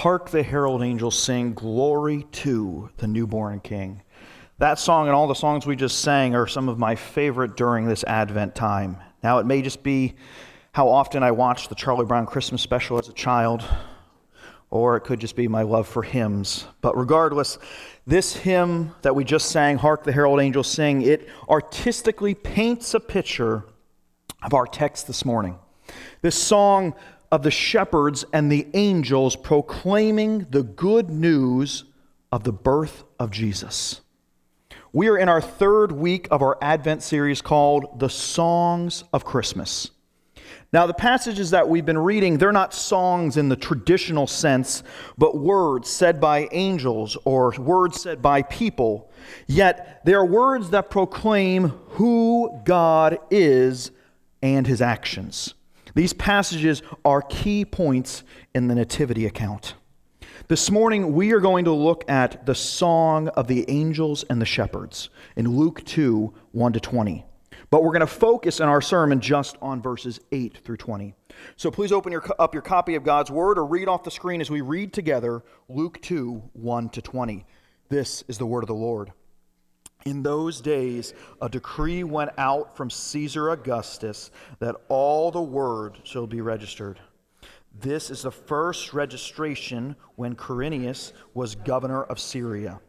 Hark the herald angels sing, Glory to the newborn King. That song and all the songs we just sang are some of my favorite during this Advent time. Now, it may just be how often I watched the Charlie Brown Christmas special as a child, or it could just be my love for hymns. But regardless, this hymn that we just sang, Hark the Herald Angels Sing, it artistically paints a picture of our text this morning. This song of the shepherds and the angels proclaiming the good news of the birth of Jesus. We are in our third week of our Advent series called The Songs of Christmas. Now, the passages that we've been reading, they're not songs in the traditional sense, but words said by angels or words said by people. Yet, they are words that proclaim who God is and his actions. These passages are key points in the Nativity account. This morning, we are going to look at the song of the angels and the shepherds in Luke 2 1 to 20. But we're going to focus in our sermon just on verses 8 through 20. So please open your, up your copy of God's Word or read off the screen as we read together Luke 2 1 to 20. This is the Word of the Lord. In those days, a decree went out from Caesar Augustus that all the word shall be registered. This is the first registration when Quirinius was governor of Syria.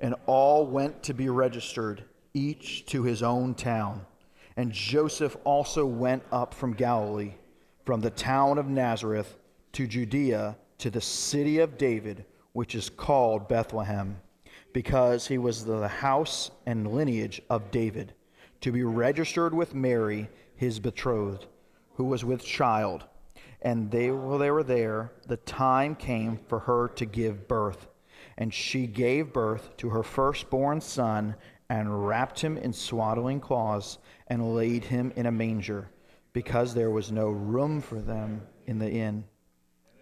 And all went to be registered, each to his own town. And Joseph also went up from Galilee, from the town of Nazareth to Judea, to the city of David, which is called Bethlehem because he was the house and lineage of David, to be registered with Mary, his betrothed, who was with child. And they, while they were there, the time came for her to give birth. And she gave birth to her firstborn son, and wrapped him in swaddling cloths, and laid him in a manger, because there was no room for them in the inn.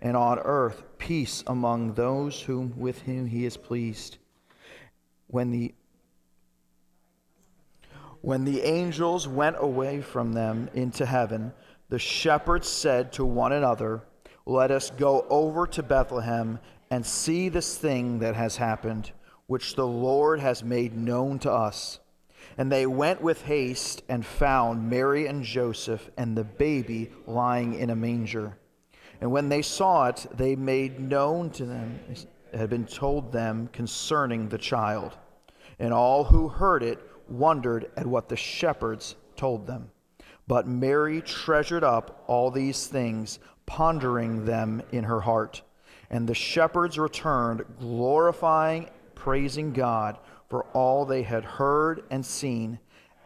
and on earth peace among those whom with whom he is pleased. When the when the angels went away from them into heaven, the shepherds said to one another, Let us go over to Bethlehem and see this thing that has happened, which the Lord has made known to us. And they went with haste and found Mary and Joseph and the baby lying in a manger. And when they saw it, they made known to them, had been told them concerning the child. And all who heard it wondered at what the shepherds told them. But Mary treasured up all these things, pondering them in her heart. And the shepherds returned, glorifying, praising God for all they had heard and seen,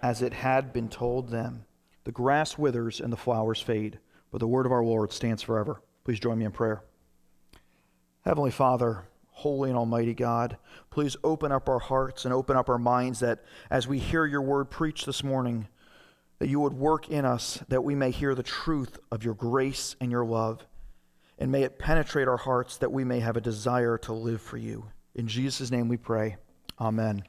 as it had been told them. The grass withers and the flowers fade but the word of our Lord stands forever. Please join me in prayer. Heavenly Father, holy and almighty God, please open up our hearts and open up our minds that as we hear your word preached this morning, that you would work in us that we may hear the truth of your grace and your love. And may it penetrate our hearts that we may have a desire to live for you. In Jesus' name we pray. Amen.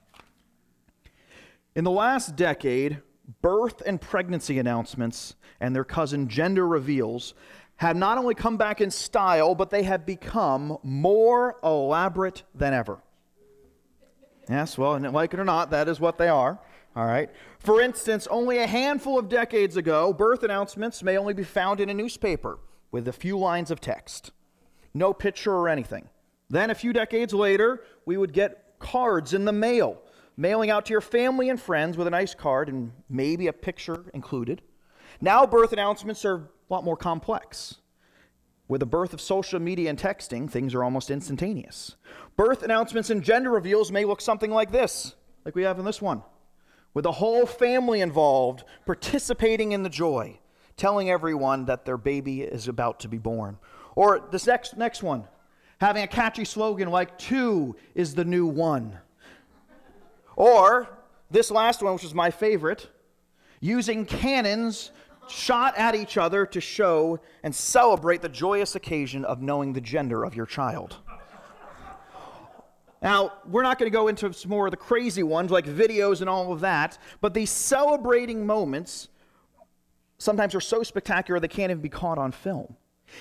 In the last decade, birth and pregnancy announcements and their cousin gender reveals have not only come back in style, but they have become more elaborate than ever. Yes, well, like it or not, that is what they are. All right. For instance, only a handful of decades ago, birth announcements may only be found in a newspaper with a few lines of text, no picture or anything. Then, a few decades later, we would get cards in the mail mailing out to your family and friends with a nice card and maybe a picture included. Now, birth announcements are a lot more complex. With the birth of social media and texting, things are almost instantaneous. Birth announcements and gender reveals may look something like this, like we have in this one, with the whole family involved, participating in the joy, telling everyone that their baby is about to be born. Or this next, next one, having a catchy slogan like, two is the new one. Or this last one, which is my favorite, using cannons shot at each other to show and celebrate the joyous occasion of knowing the gender of your child. Now, we're not going to go into some more of the crazy ones like videos and all of that, but these celebrating moments sometimes are so spectacular they can't even be caught on film.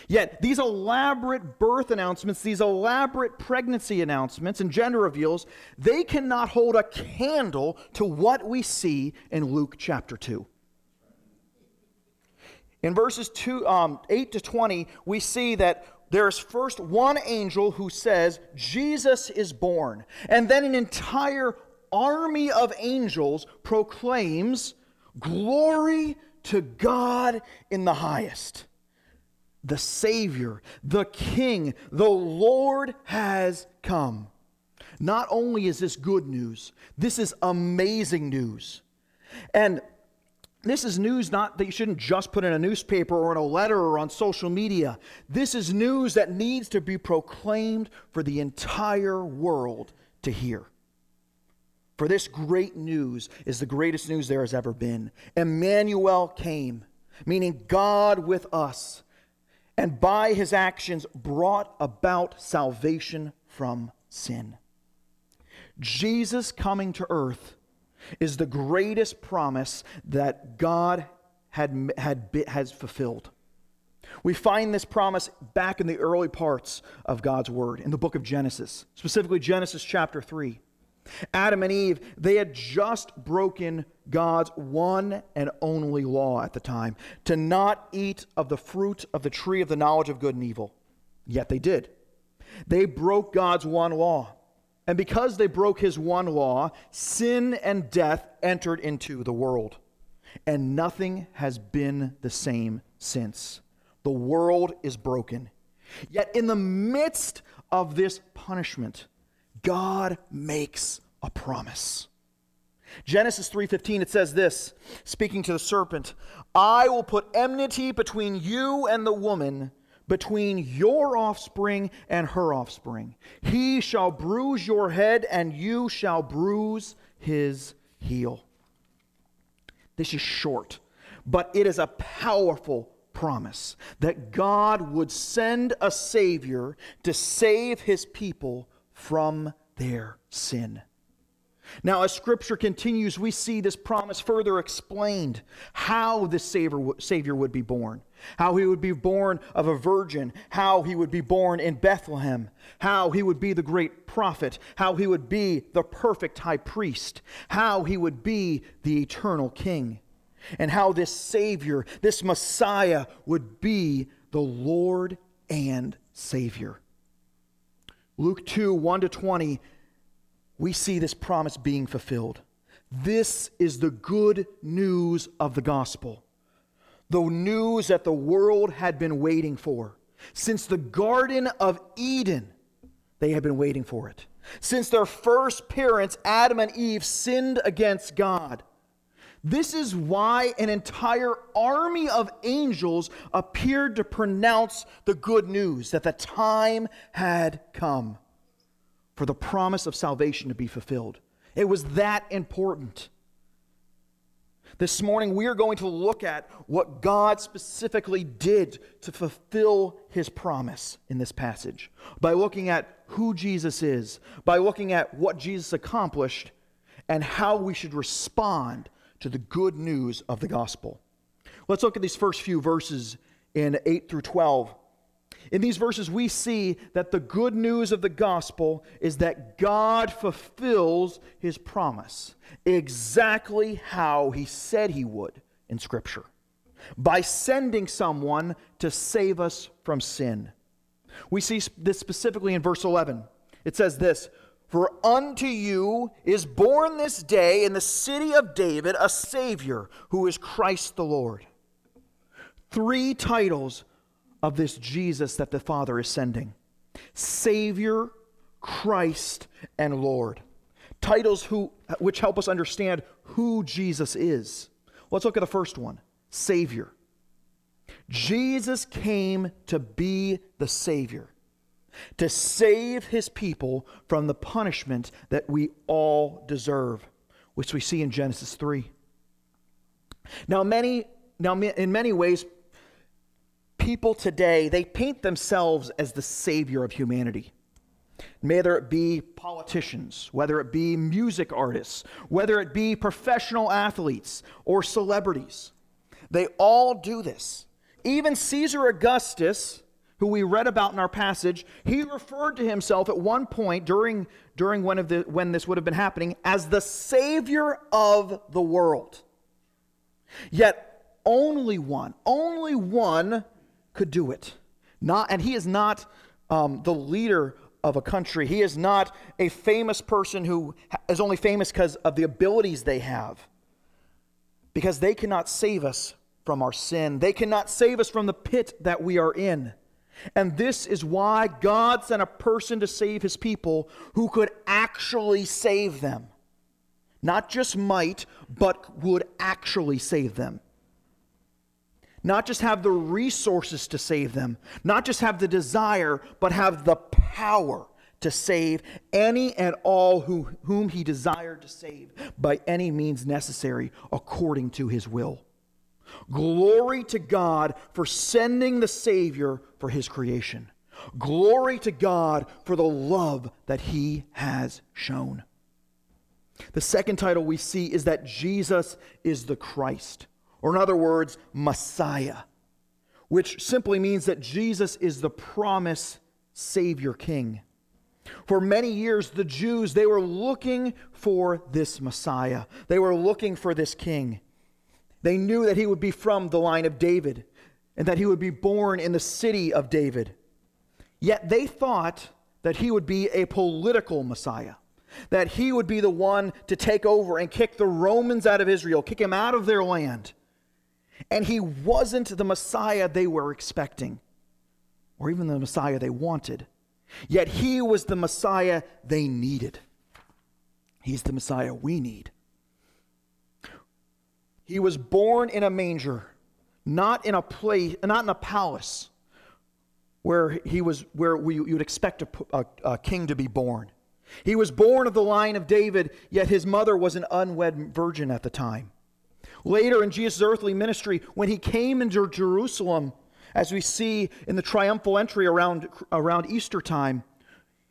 Yet, these elaborate birth announcements, these elaborate pregnancy announcements and gender reveals, they cannot hold a candle to what we see in Luke chapter 2. In verses two, um, 8 to 20, we see that there's first one angel who says, Jesus is born. And then an entire army of angels proclaims, Glory to God in the highest. The Savior, the King, the Lord has come. Not only is this good news, this is amazing news. And this is news not that you shouldn't just put in a newspaper or in a letter or on social media. This is news that needs to be proclaimed for the entire world to hear. For this great news is the greatest news there has ever been. Emmanuel came, meaning God with us, and by his actions brought about salvation from sin. Jesus coming to earth is the greatest promise that God had, had, has fulfilled. We find this promise back in the early parts of God's Word, in the book of Genesis, specifically Genesis chapter 3. Adam and Eve, they had just broken God's one and only law at the time to not eat of the fruit of the tree of the knowledge of good and evil. Yet they did. They broke God's one law. And because they broke his one law, sin and death entered into the world. And nothing has been the same since. The world is broken. Yet, in the midst of this punishment, God makes a promise. Genesis 3:15 it says this, speaking to the serpent, I will put enmity between you and the woman between your offspring and her offspring. He shall bruise your head, and you shall bruise his heel. This is short, but it is a powerful promise that God would send a Savior to save his people from their sin. Now, as scripture continues, we see this promise further explained how the Savior would be born, how he would be born of a virgin, how he would be born in Bethlehem, how he would be the great prophet, how he would be the perfect high priest, how he would be the eternal king, and how this Savior, this Messiah, would be the Lord and Savior. Luke 2 1 to 20 we see this promise being fulfilled. This is the good news of the gospel, the news that the world had been waiting for. Since the Garden of Eden, they had been waiting for it. Since their first parents, Adam and Eve, sinned against God. This is why an entire army of angels appeared to pronounce the good news that the time had come for the promise of salvation to be fulfilled. It was that important. This morning, we are going to look at what God specifically did to fulfill his promise in this passage by looking at who Jesus is, by looking at what Jesus accomplished, and how we should respond to the good news of the gospel. Let's look at these first few verses in 8 through 12 in these verses, we see that the good news of the gospel is that God fulfills his promise exactly how he said he would in Scripture by sending someone to save us from sin. We see this specifically in verse 11. It says this For unto you is born this day in the city of David a Savior who is Christ the Lord. Three titles of this Jesus that the Father is sending Savior, Christ, and Lord. Titles who, which help us understand who Jesus is. Let's look at the first one Savior. Jesus came to be the Savior, to save his people from the punishment that we all deserve, which we see in Genesis 3. Now, many, now in many ways, people today, they paint themselves as the savior of humanity. Whether it be politicians, whether it be music artists, whether it be professional athletes or celebrities, they all do this. Even Caesar Augustus, who we read about in our passage, he referred to himself at one point during, during one of the, when this would have been happening as the Savior of the world. Yet only one, only one could do it. Not, and he is not um, the leader of a country. He is not a famous person who is only famous because of the abilities they have. Because they cannot save us from our sin. They cannot save us from the pit that we are in. And this is why God sent a person to save his people who could actually save them. Not just might, but would actually save them. Not just have the resources to save them, not just have the desire, but have the power to save any and all who, whom he desired to save by any means necessary according to his will. Glory to God for sending the Savior for his creation. Glory to God for the love that he has shown. The second title we see is that Jesus is the Christ, or in other words, Messiah, which simply means that Jesus is the promised Savior King. For many years, the Jews, they were looking for this Messiah. They were looking for this king. They knew that he would be from the line of David and that he would be born in the city of David. Yet they thought that he would be a political Messiah, that he would be the one to take over and kick the Romans out of Israel, kick him out of their land. And he wasn't the Messiah they were expecting, or even the Messiah they wanted. Yet he was the Messiah they needed. He's the Messiah we need. He was born in a manger, not in a place, not in a palace where he was where we, you would expect a, a, a king to be born. He was born of the line of David, yet his mother was an unwed virgin at the time. Later in Jesus' earthly ministry, when he came into Jerusalem, as we see in the triumphal entry around, around Easter time,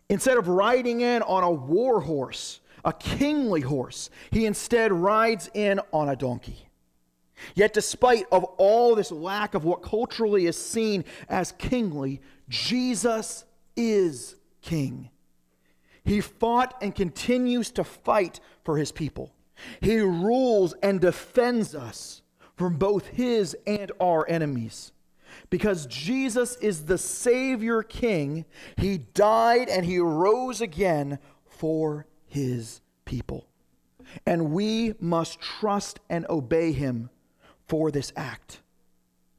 instead of riding in on a war horse, a kingly horse, he instead rides in on a donkey. Yet, despite of all this lack of what culturally is seen as kingly, Jesus is king. He fought and continues to fight for his people. He rules and defends us from both his and our enemies. Because Jesus is the Savior King, he died and he rose again for his people. And we must trust and obey him for this act,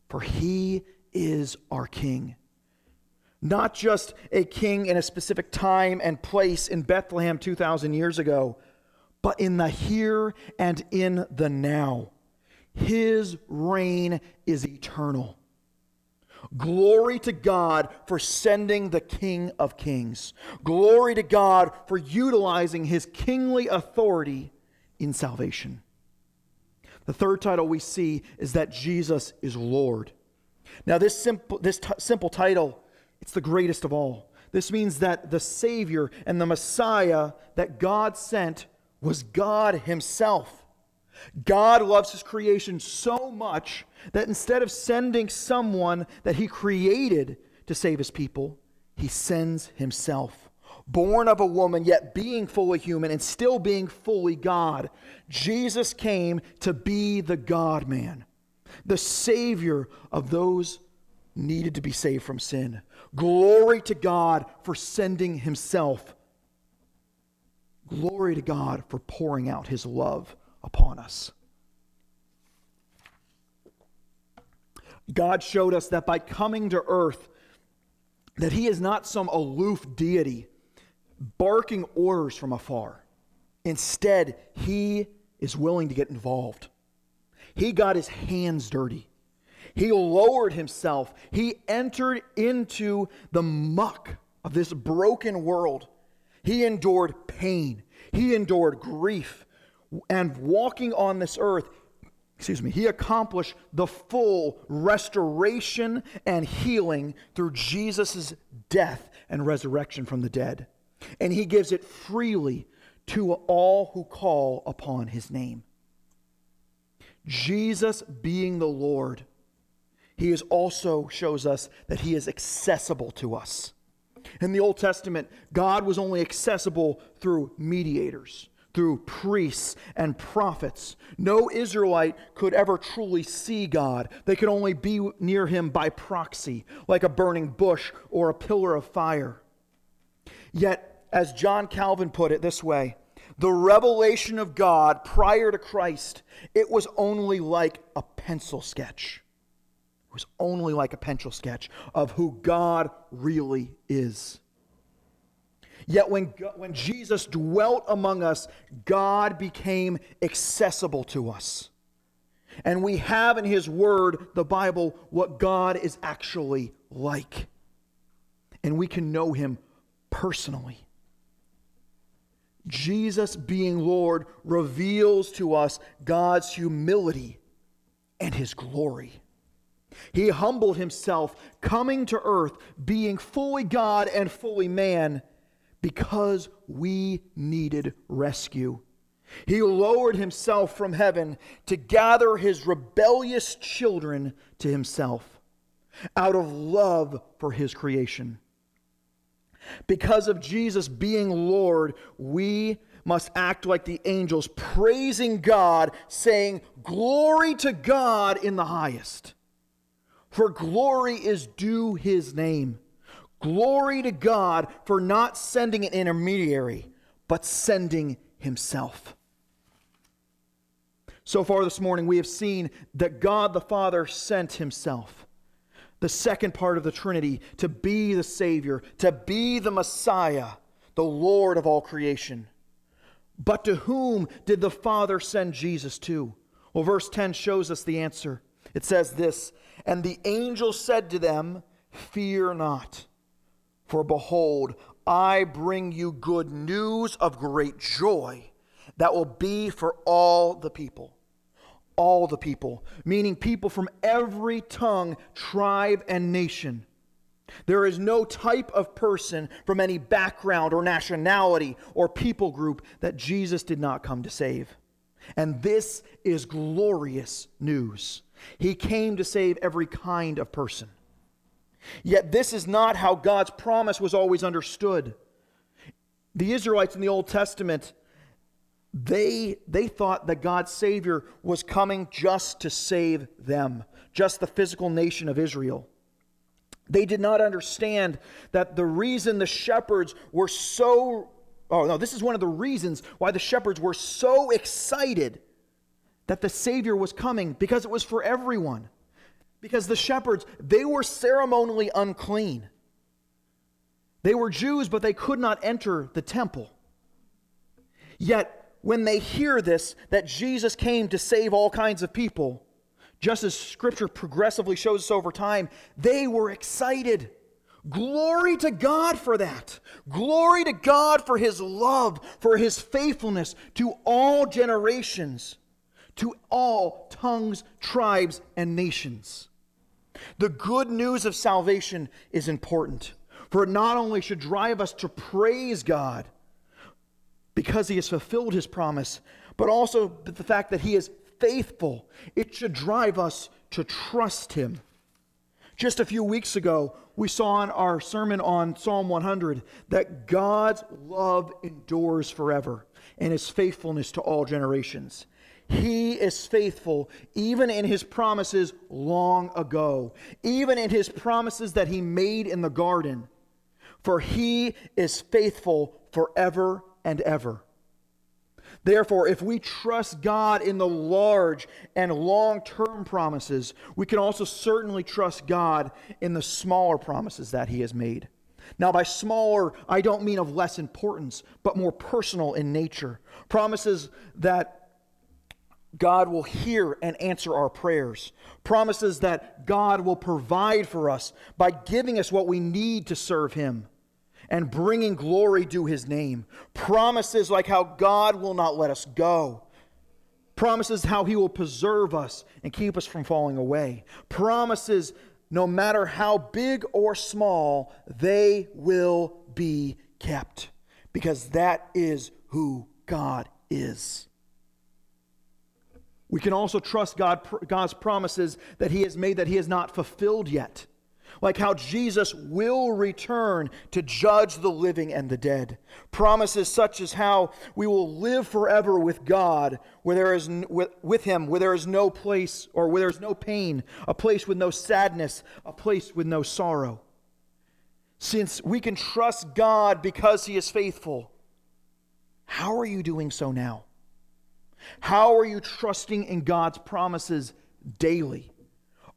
for he is our king. Not just a king in a specific time and place in Bethlehem 2,000 years ago, but in the here and in the now. His reign is eternal. Glory to God for sending the King of Kings. Glory to God for utilizing his kingly authority in salvation. The third title we see is that Jesus is Lord. Now, this simple, this t- simple title, it's the greatest of all. This means that the Savior and the Messiah that God sent was God Himself. God loves His creation so much that instead of sending someone that He created to save His people, He sends Himself born of a woman, yet being fully human and still being fully God, Jesus came to be the God man, the Savior of those needed to be saved from sin. Glory to God for sending Himself. Glory to God for pouring out his love upon us. God showed us that by coming to earth, that he is not some aloof deity barking orders from afar. Instead, he is willing to get involved. He got his hands dirty. He lowered himself. He entered into the muck of this broken world. He endured pain. He endured grief. And walking on this earth, excuse me, he accomplished the full restoration and healing through Jesus' death and resurrection from the dead. And he gives it freely to all who call upon his name. Jesus being the Lord, he is also shows us that he is accessible to us. In the Old Testament, God was only accessible through mediators, through priests and prophets. No Israelite could ever truly see God. They could only be near him by proxy, like a burning bush or a pillar of fire. Yet, as John Calvin put it this way, the revelation of God prior to Christ, it was only like a pencil sketch. It was only like a pencil sketch of who God really is. Yet when, when Jesus dwelt among us, God became accessible to us. And we have in His Word, the Bible, what God is actually like. And we can know Him personally. Jesus, being Lord, reveals to us God's humility and His glory. He humbled himself, coming to earth, being fully God and fully man, because we needed rescue. He lowered himself from heaven to gather his rebellious children to himself out of love for his creation. Because of Jesus being Lord, we must act like the angels, praising God, saying, Glory to God in the highest. For glory is due his name. Glory to God for not sending an intermediary, but sending himself. So far this morning, we have seen that God the Father sent himself the second part of the Trinity, to be the Savior, to be the Messiah, the Lord of all creation. But to whom did the Father send Jesus to? Well, verse 10 shows us the answer. It says this And the angel said to them, Fear not, for behold, I bring you good news of great joy that will be for all the people all the people, meaning people from every tongue, tribe, and nation. There is no type of person from any background or nationality or people group that Jesus did not come to save. And this is glorious news. He came to save every kind of person. Yet, this is not how God's promise was always understood. The Israelites in the Old Testament they, they thought that God's Savior was coming just to save them, just the physical nation of Israel. They did not understand that the reason the shepherds were so, oh no, this is one of the reasons why the shepherds were so excited that the Savior was coming, because it was for everyone. Because the shepherds, they were ceremonially unclean. They were Jews, but they could not enter the temple. Yet when they hear this, that Jesus came to save all kinds of people, just as scripture progressively shows us over time, they were excited. Glory to God for that. Glory to God for his love, for his faithfulness to all generations, to all tongues, tribes, and nations. The good news of salvation is important, for it not only should drive us to praise God, because he has fulfilled his promise, but also the fact that he is faithful. It should drive us to trust him. Just a few weeks ago, we saw in our sermon on Psalm 100 that God's love endures forever and his faithfulness to all generations. He is faithful even in his promises long ago, even in his promises that he made in the garden. For he is faithful forever and ever. Therefore, if we trust God in the large and long term promises, we can also certainly trust God in the smaller promises that He has made. Now, by smaller, I don't mean of less importance, but more personal in nature. Promises that God will hear and answer our prayers. Promises that God will provide for us by giving us what we need to serve Him and bringing glory to his name. Promises like how God will not let us go. Promises how he will preserve us and keep us from falling away. Promises, no matter how big or small, they will be kept because that is who God is. We can also trust God, God's promises that He has made that He has not fulfilled yet like how Jesus will return to judge the living and the dead. Promises such as how we will live forever with God, where there is with, with him, where there is no place or where there is no pain, a place with no sadness, a place with no sorrow. Since we can trust God because he is faithful, how are you doing so now? How are you trusting in God's promises daily?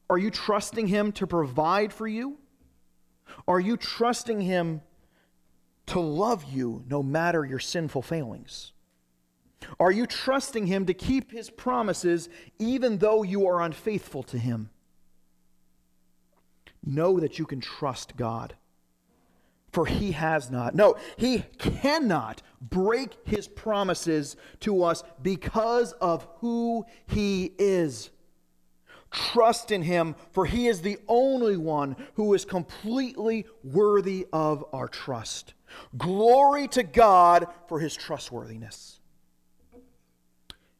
Are you trusting Him to provide for you? Are you trusting Him to love you no matter your sinful failings? Are you trusting Him to keep His promises even though you are unfaithful to Him? Know that you can trust God, for He has not. No, He cannot break His promises to us because of who He is. Trust in him, for he is the only one who is completely worthy of our trust. Glory to God for his trustworthiness.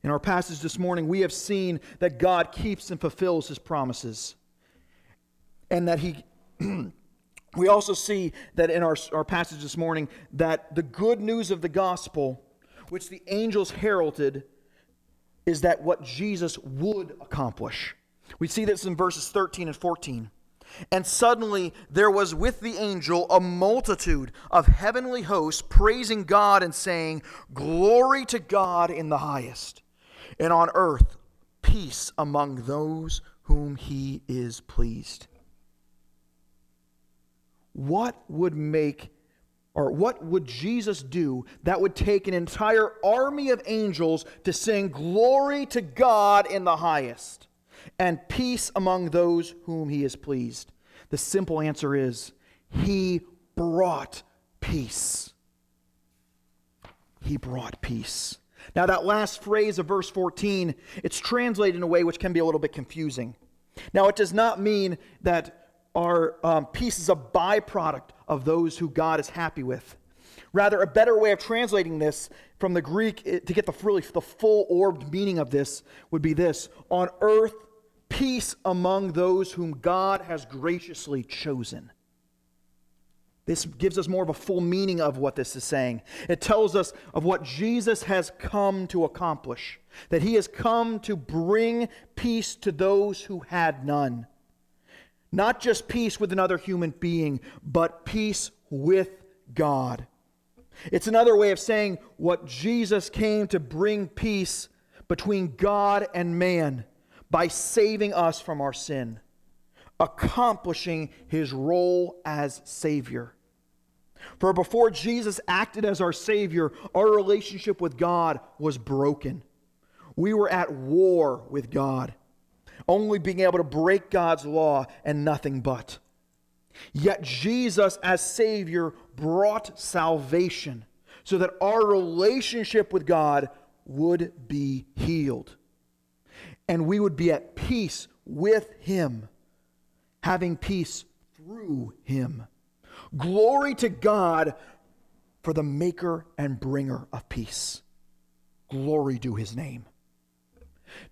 In our passage this morning, we have seen that God keeps and fulfills his promises. And that he. we also see that in our, our passage this morning that the good news of the gospel, which the angels heralded, is that what Jesus would accomplish. We see this in verses 13 and 14. And suddenly there was with the angel a multitude of heavenly hosts praising God and saying, Glory to God in the highest, and on earth peace among those whom he is pleased. What would make, or what would Jesus do that would take an entire army of angels to sing glory to God in the highest? and peace among those whom he is pleased? The simple answer is he brought peace. He brought peace. Now, that last phrase of verse 14, it's translated in a way which can be a little bit confusing. Now, it does not mean that our um, is a byproduct of those who God is happy with. Rather, a better way of translating this from the Greek to get the really the full orbed meaning of this would be this: on earth peace among those whom God has graciously chosen. This gives us more of a full meaning of what this is saying. It tells us of what Jesus has come to accomplish, that he has come to bring peace to those who had none. Not just peace with another human being, but peace with God. It's another way of saying what Jesus came to bring peace between God and man by saving us from our sin, accomplishing his role as Savior. For before Jesus acted as our Savior, our relationship with God was broken. We were at war with God, only being able to break God's law and nothing but. Yet Jesus, as Savior, brought salvation so that our relationship with God would be healed and we would be at peace with him, having peace through him. Glory to God for the maker and bringer of peace. Glory to his name.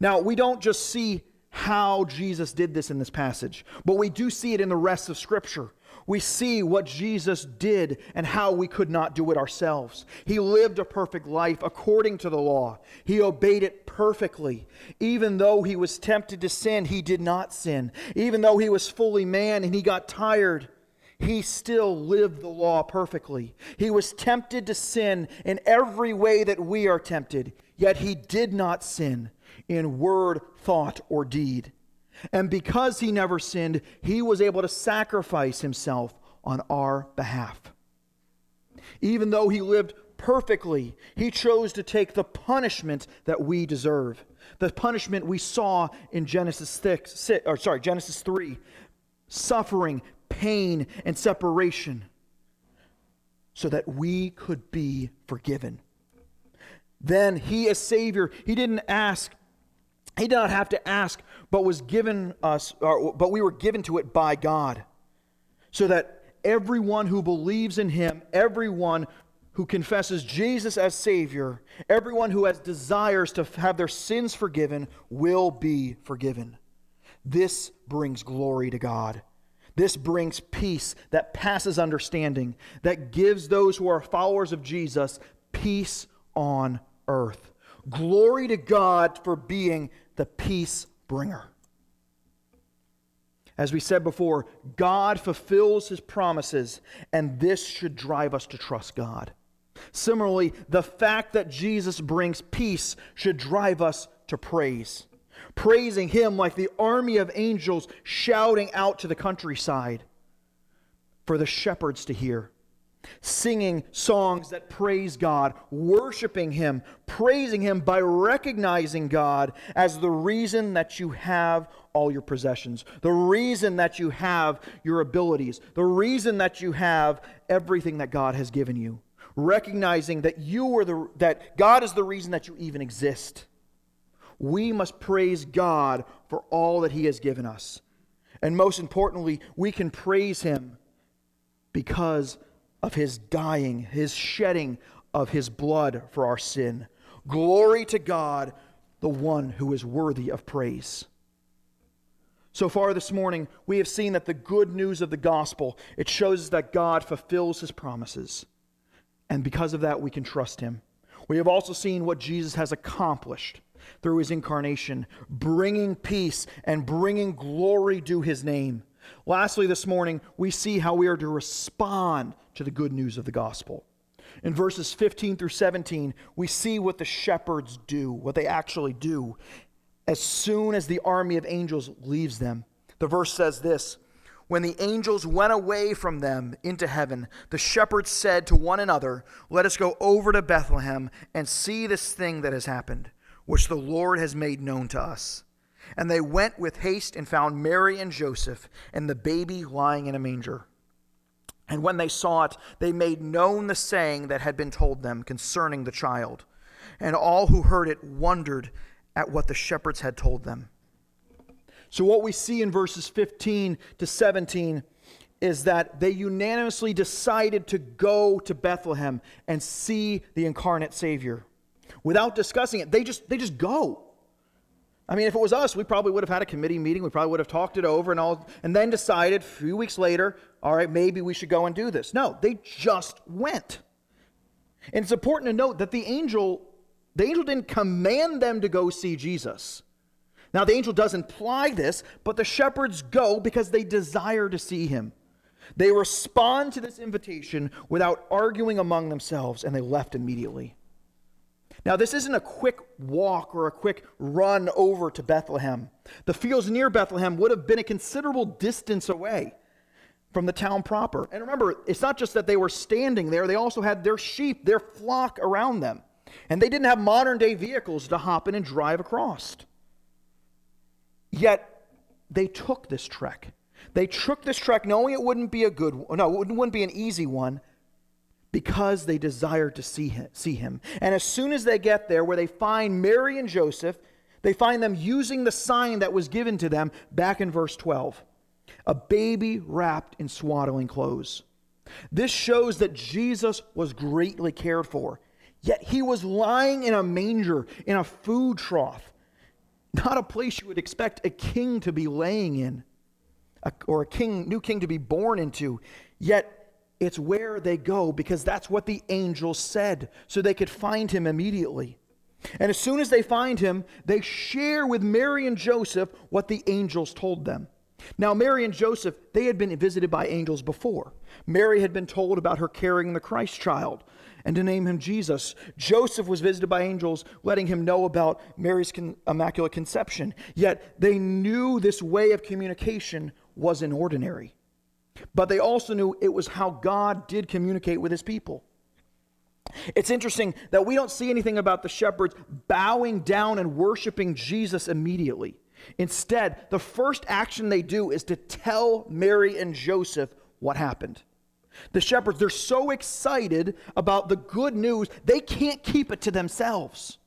Now, we don't just see how Jesus did this in this passage, but we do see it in the rest of Scripture we see what Jesus did and how we could not do it ourselves. He lived a perfect life according to the law, he obeyed it perfectly. Even though he was tempted to sin, he did not sin. Even though he was fully man and he got tired, he still lived the law perfectly. He was tempted to sin in every way that we are tempted, yet he did not sin in word, thought, or deed. And because he never sinned, he was able to sacrifice himself on our behalf. Even though he lived perfectly, he chose to take the punishment that we deserve. The punishment we saw in Genesis 6, or sorry, Genesis 3, suffering, pain, and separation so that we could be forgiven. Then he as savior, he didn't ask he did not have to ask, but was given us, or, but we were given to it by God, so that everyone who believes in him, everyone who confesses Jesus as Savior, everyone who has desires to have their sins forgiven, will be forgiven. This brings glory to God. This brings peace that passes understanding, that gives those who are followers of Jesus peace on earth. Glory to God for being the peace bringer. As we said before, God fulfills his promises, and this should drive us to trust God. Similarly, the fact that Jesus brings peace should drive us to praise, praising him like the army of angels shouting out to the countryside for the shepherds to hear singing songs that praise God, worshiping Him, praising Him by recognizing God as the reason that you have all your possessions, the reason that you have your abilities, the reason that you have everything that God has given you. Recognizing that you are the that God is the reason that you even exist. We must praise God for all that He has given us. And most importantly, we can praise Him because of his dying, his shedding of his blood for our sin. Glory to God, the one who is worthy of praise. So far this morning, we have seen that the good news of the gospel, it shows us that God fulfills his promises. And because of that, we can trust him. We have also seen what Jesus has accomplished through his incarnation, bringing peace and bringing glory to his name. Lastly, this morning, we see how we are to respond to the good news of the gospel. In verses 15 through 17, we see what the shepherds do, what they actually do, as soon as the army of angels leaves them. The verse says this When the angels went away from them into heaven, the shepherds said to one another, Let us go over to Bethlehem and see this thing that has happened, which the Lord has made known to us. And they went with haste and found Mary and Joseph and the baby lying in a manger. And when they saw it, they made known the saying that had been told them concerning the child. And all who heard it wondered at what the shepherds had told them. So, what we see in verses 15 to 17 is that they unanimously decided to go to Bethlehem and see the incarnate Savior. Without discussing it, they just, they just go. I mean, if it was us, we probably would have had a committee meeting. We probably would have talked it over and all, and then decided a few weeks later, all right, maybe we should go and do this. No, they just went. And it's important to note that the angel, the angel didn't command them to go see Jesus. Now, the angel does imply this, but the shepherds go because they desire to see him. They respond to this invitation without arguing among themselves, and they left immediately. Now, this isn't a quick walk or a quick run over to Bethlehem. The fields near Bethlehem would have been a considerable distance away from the town proper. And remember, it's not just that they were standing there, they also had their sheep, their flock around them. And they didn't have modern day vehicles to hop in and drive across. Yet, they took this trek. They took this trek knowing it wouldn't be a good no, it wouldn't be an easy one because they desired to see him, see him. And as soon as they get there, where they find Mary and Joseph, they find them using the sign that was given to them back in verse 12 a baby wrapped in swaddling clothes. This shows that Jesus was greatly cared for, yet he was lying in a manger, in a food trough, not a place you would expect a king to be laying in, or a king, new king to be born into. Yet it's where they go because that's what the angels said, so they could find him immediately. And as soon as they find him, they share with Mary and Joseph what the angels told them. Now, Mary and Joseph, they had been visited by angels before. Mary had been told about her carrying the Christ child and to name him Jesus. Joseph was visited by angels, letting him know about Mary's con- immaculate conception. Yet they knew this way of communication wasn't ordinary. But they also knew it was how God did communicate with his people. It's interesting that we don't see anything about the shepherds bowing down and worshiping Jesus immediately. Instead, the first action they do is to tell Mary and Joseph what happened. The shepherds, they're so excited about the good news, they can't keep it to themselves.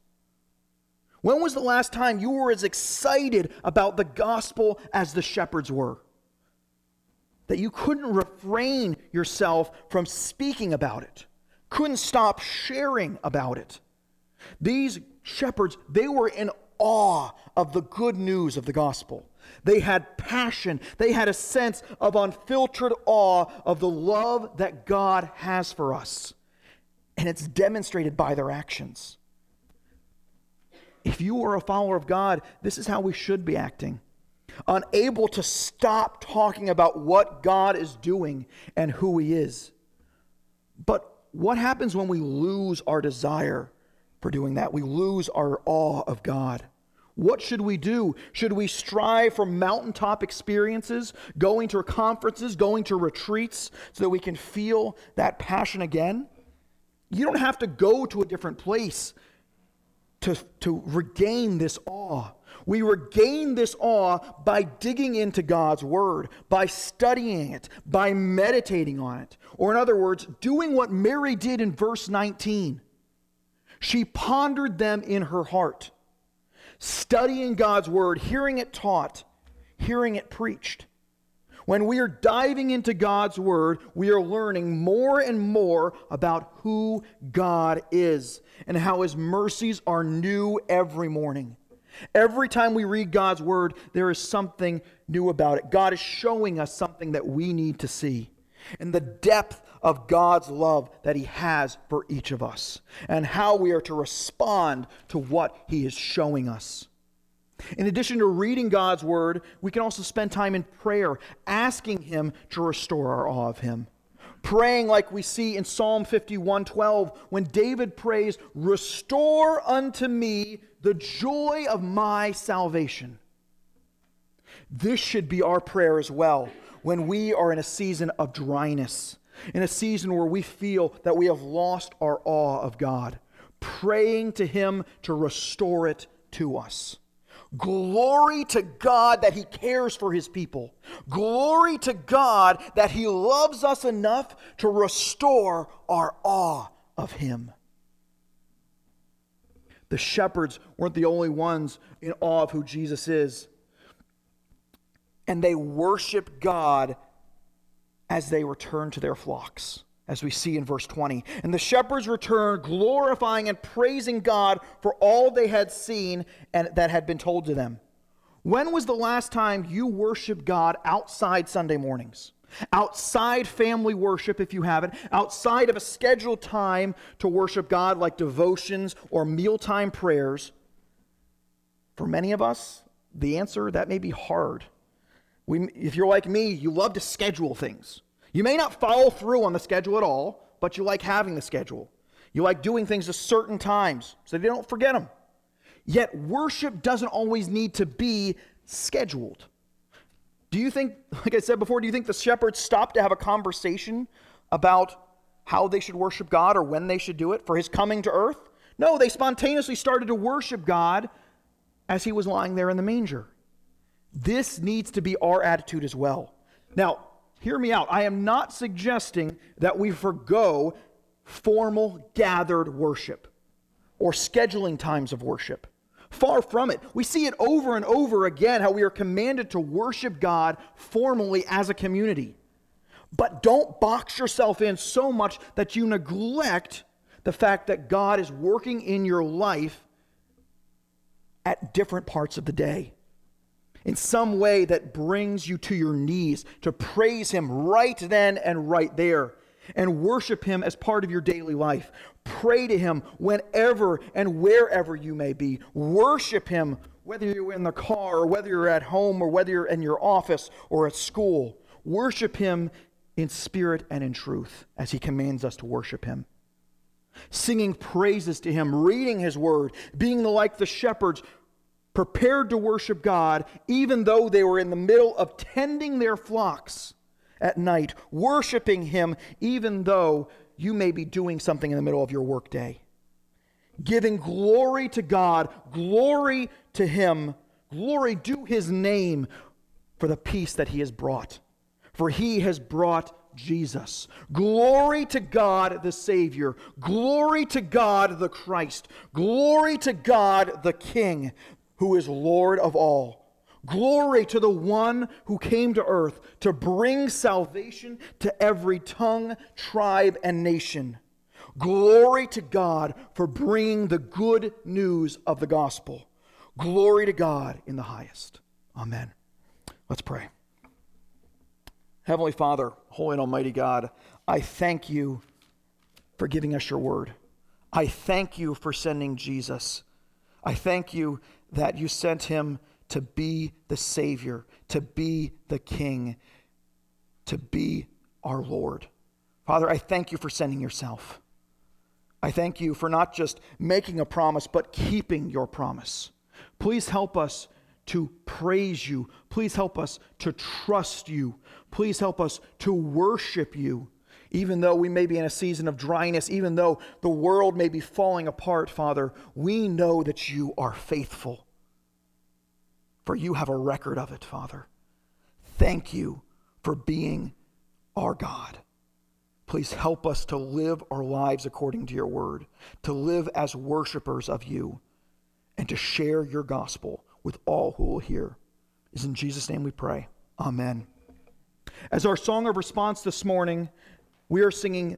When was the last time you were as excited about the gospel as the shepherds were? That you couldn't refrain yourself from speaking about it, couldn't stop sharing about it. These shepherds, they were in awe of the good news of the gospel. They had passion. They had a sense of unfiltered awe of the love that God has for us. And it's demonstrated by their actions. If you are a follower of God, this is how we should be acting. Unable to stop talking about what God is doing and who He is. But what happens when we lose our desire for doing that? We lose our awe of God. What should we do? Should we strive for mountaintop experiences, going to conferences, going to retreats, so that we can feel that passion again? You don't have to go to a different place to, to regain this awe. We regain this awe by digging into God's Word, by studying it, by meditating on it. Or, in other words, doing what Mary did in verse 19. She pondered them in her heart studying God's word, hearing it taught, hearing it preached. When we are diving into God's word, we are learning more and more about who God is and how his mercies are new every morning. Every time we read God's word, there is something new about it. God is showing us something that we need to see. And the depth of God's love that He has for each of us and how we are to respond to what He is showing us. In addition to reading God's Word, we can also spend time in prayer, asking Him to restore our awe of Him. Praying like we see in Psalm 51 12, when David prays, Restore unto me the joy of my salvation. This should be our prayer as well when we are in a season of dryness in a season where we feel that we have lost our awe of God, praying to Him to restore it to us. Glory to God that He cares for His people. Glory to God that He loves us enough to restore our awe of Him. The shepherds weren't the only ones in awe of who Jesus is. And they worship God as they return to their flocks, as we see in verse 20. And the shepherds returned, glorifying and praising God for all they had seen and that had been told to them. When was the last time you worshiped God outside Sunday mornings? Outside family worship, if you have it, outside of a scheduled time to worship God like devotions or mealtime prayers. For many of us, the answer that may be hard we, if you're like me, you love to schedule things. You may not follow through on the schedule at all, but you like having the schedule. You like doing things at certain times so you don't forget them. Yet worship doesn't always need to be scheduled. Do you think, like I said before, do you think the shepherds stopped to have a conversation about how they should worship God or when they should do it for his coming to earth? No, they spontaneously started to worship God as he was lying there in the manger. This needs to be our attitude as well. Now, hear me out. I am not suggesting that we forego formal gathered worship or scheduling times of worship. Far from it. We see it over and over again how we are commanded to worship God formally as a community. But don't box yourself in so much that you neglect the fact that God is working in your life at different parts of the day in some way that brings you to your knees to praise Him right then and right there and worship Him as part of your daily life. Pray to Him whenever and wherever you may be. Worship Him whether you're in the car, or whether you're at home, or whether you're in your office or at school. Worship Him in spirit and in truth as He commands us to worship Him. Singing praises to Him, reading His Word, being like the shepherds, prepared to worship God, even though they were in the middle of tending their flocks at night, worshiping Him, even though you may be doing something in the middle of your workday giving glory to God, glory to Him, glory to His name for the peace that He has brought. For He has brought Jesus. Glory to God the Savior. Glory to God the Christ. Glory to God the King, who is Lord of all. Glory to the one who came to earth to bring salvation to every tongue, tribe, and nation. Glory to God for bringing the good news of the gospel. Glory to God in the highest. Amen. Let's pray. Heavenly Father, holy and almighty God, I thank you for giving us your word. I thank you for sending Jesus. I thank you that you sent him to be the Savior, to be the King, to be our Lord. Father, I thank you for sending yourself. I thank you for not just making a promise, but keeping your promise. Please help us to praise you. Please help us to trust you. Please help us to worship you. Even though we may be in a season of dryness, even though the world may be falling apart, Father, we know that you are faithful. For you have a record of it, Father. Thank you for being our God. Please help us to live our lives according to your word, to live as worshipers of you, and to share your gospel with all who will hear. Is in Jesus' name we pray. Amen. As our song of response this morning, we are singing